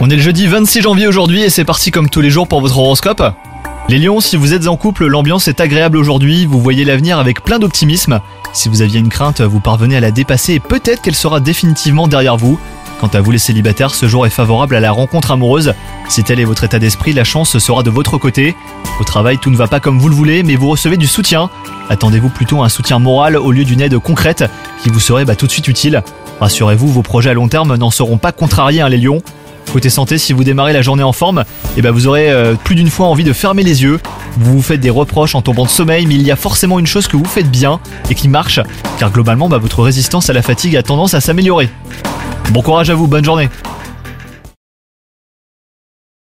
On est le jeudi 26 janvier aujourd'hui et c'est parti comme tous les jours pour votre horoscope. Les lions, si vous êtes en couple, l'ambiance est agréable aujourd'hui, vous voyez l'avenir avec plein d'optimisme. Si vous aviez une crainte, vous parvenez à la dépasser et peut-être qu'elle sera définitivement derrière vous. Quant à vous les célibataires, ce jour est favorable à la rencontre amoureuse. Si tel est votre état d'esprit, la chance sera de votre côté. Au travail, tout ne va pas comme vous le voulez, mais vous recevez du soutien. Attendez-vous plutôt un soutien moral au lieu d'une aide concrète qui vous serait bah, tout de suite utile. Rassurez-vous, vos projets à long terme n'en seront pas contrariés, hein, les lions. Côté santé, si vous démarrez la journée en forme, eh ben vous aurez euh, plus d'une fois envie de fermer les yeux. Vous vous faites des reproches en tombant de sommeil, mais il y a forcément une chose que vous faites bien et qui marche, car globalement, bah, votre résistance à la fatigue a tendance à s'améliorer. Bon courage à vous, bonne journée